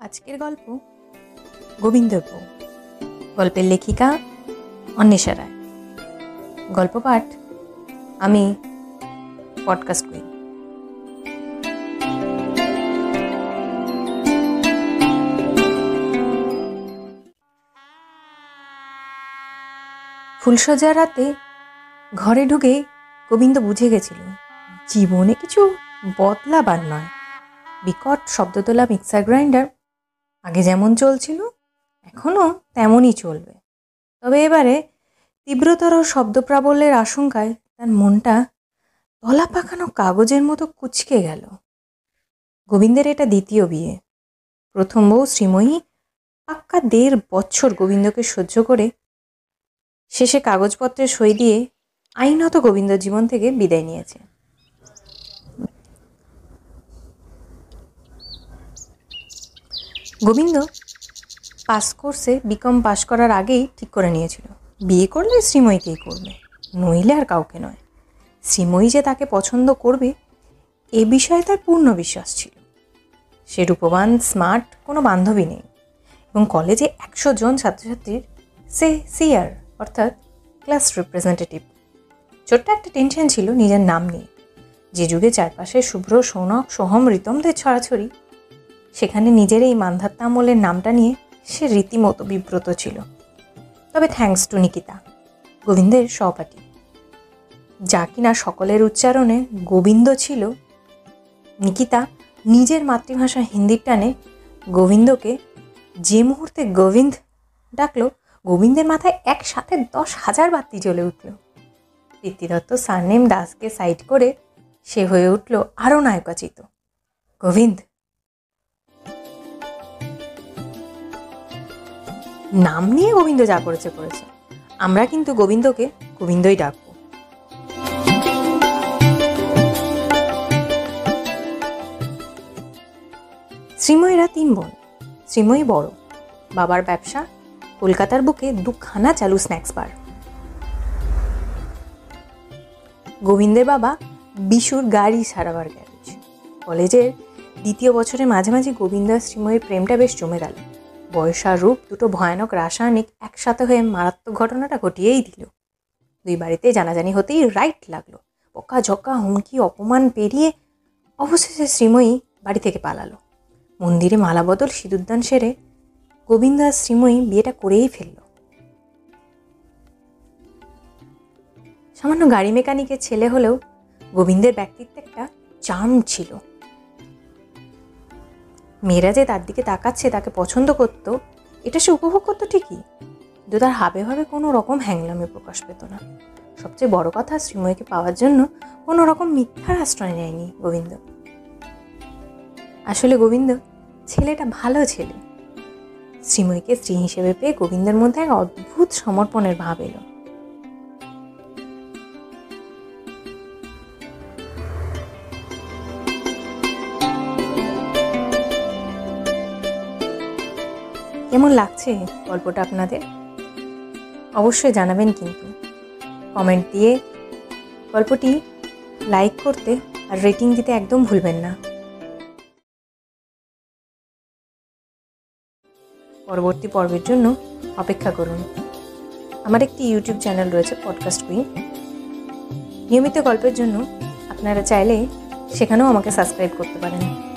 আজকের গল্প গোবিন্দর বউ গল্পের লেখিকা অন্বেষা রায়। গল্প পাঠ আমি পডকাস্ট কুইন ফুলসজ্জা রাতে ঘরে ঢুকে গোবিন্দ বুঝে গেছিল, জীবনে কিছু বদলাবার নয়। বিকট শব্দ তোলা মিক্সার গ্রাইন্ডার আগে যেমন চলছিল, এখনও তেমনই চলবে। তবে এবারে তীব্রতর শব্দ প্রাবল্যের আশঙ্কায় তার মনটা তলা পাকানো কাগজের মতো কুচকে গেল। গোবিন্দের এটা দ্বিতীয় বিয়ে। প্রথম বউ শ্রীময়ী পাক্কা দেড় বছর গোবিন্দকে সহ্য করে শেষে কাগজপত্রে সই দিয়ে আইনত গোবিন্দ জীবন থেকে বিদায় নিয়েছে। গোবিন্দ পাস কোর্সে বিকম পাশ করার আগেই ঠিক করে নিয়েছিল। বিয়ে করলে শ্রীময়ীকেই করবে? নইলে আর কাউকে নয়। শ্রীময়ী যে তাকে পছন্দ করবে, এ বিষয়ে তার পূর্ণ বিশ্বাস ছিল। সে রূপবান, স্মার্ট কোনো বান্ধবী নেই এবং কলেজে একশো জন ছাত্রছাত্রীর সে সিআর, অর্থাৎ ক্লাস রিপ্রেজেন্টেটিভ। ছোট্ট একটা টেনশন ছিল নিজের নাম নিয়ে। যে যুগে চারপাশে শুভ্র, সৌনক, সোহম রিতমদের ছড়াছড়ি সেখানে নিজের এই মান্ধাত্তা আমলের নামটা নিয়ে সে রীতিমতো বিব্রত ছিল। তবে থ্যাঙ্কস টু নিকিতা, গোবিন্দের সহপাঠী। যা কিনা সকলের উচ্চারণে গোবিন্দ ছিল, নিকিতা নিজের মাতৃভাষা হিন্দির টানে গোবিন্দকে যে মুহূর্তে গোবিন্দ ডাকলো, গোবিন্দের মাথায় একসাথে দশ হাজার বাতি জ্বলে উঠল। দত্ত সারনেম দাসকে সাইড করে সে হয়ে উঠল আরও নায়কাচিত গোবিন্দ নাম নিয়ে গোবিন্দ যা করেছে করেছে। আমরা কিন্তু গোবিন্দকে গোবিন্দই ডাকবো। শ্রীময়ীরা তিন বোন। শ্রীময়ী বড়, বাবার ব্যবসা, কলকাতার বুকে দুখানা চালু স্ন্যাক্স বার। গোবিন্দের বাবা বিশুর গাড়ি সারাবার গ্যারেজ। কলেজের দ্বিতীয় বছরে মাঝে মাঝে গোবিন্দ আর শ্রীময়ীর প্রেমটা বেশ জমে গেল। বয়স রূপ দুটো ভয়ানক রাসায়নিক একসাথে হয়ে মারাত্মক ঘটনাটা ঘটিয়েই দিল। দুই বাড়িতে জানাজানি হতেই রাইট লাগল। পকা ঝক্কা হুমকি, অপমান পেরিয়ে অবশেষে শ্রীময়ী বাড়ি থেকে পালালো। মন্দিরে মালা বদল সিঁদুরদান সেরে গোবিন্দ আর শ্রীময়ী বিয়েটা করেই ফেলল। সামান্য গাড়ি মেকানিকের ছেলে হলেও গোবিন্দের ব্যক্তিত্বে একটা চার্ম ছিল। মেয়েরা যে তার দিকে তাকাচ্ছে, তাকে পছন্দ করত, এটা সে উপভোগ করতো ঠিকই। কিন্তু তার হাবে ভাবে কোনো রকম হ্যাংলামে প্রকাশ পেত না। সবচেয়ে বড় কথা শ্রীময়ীকে পাওয়ার জন্য কোনো রকম মিথ্যার আশ্রয় নেয়নি গোবিন্দ। আসলে গোবিন্দ ছেলেটা ভালো ছেলে। শ্রীময়ীকে স্ত্রী হিসেবে পেয়ে গোবিন্দের মধ্যে এক অদ্ভুত সমর্পণের ভাব এলো। কেমন লাগছে গল্পটা আপনাদের? অবশ্যই জানাবেন কিন্তু। কমেন্ট দিয়ে গল্পটি লাইক করতে আর রেটিং দিতে একদম ভুলবেন না। পরবর্তী পর্বের জন্য অপেক্ষা করুন। আমার একটি ইউটিউব চ্যানেল রয়েছে পডকাস্ট কুইন নিয়মিত গল্পের জন্য আপনারা চাইলে সেখানেও আমাকে সাবস্ক্রাইব করতে পারেন।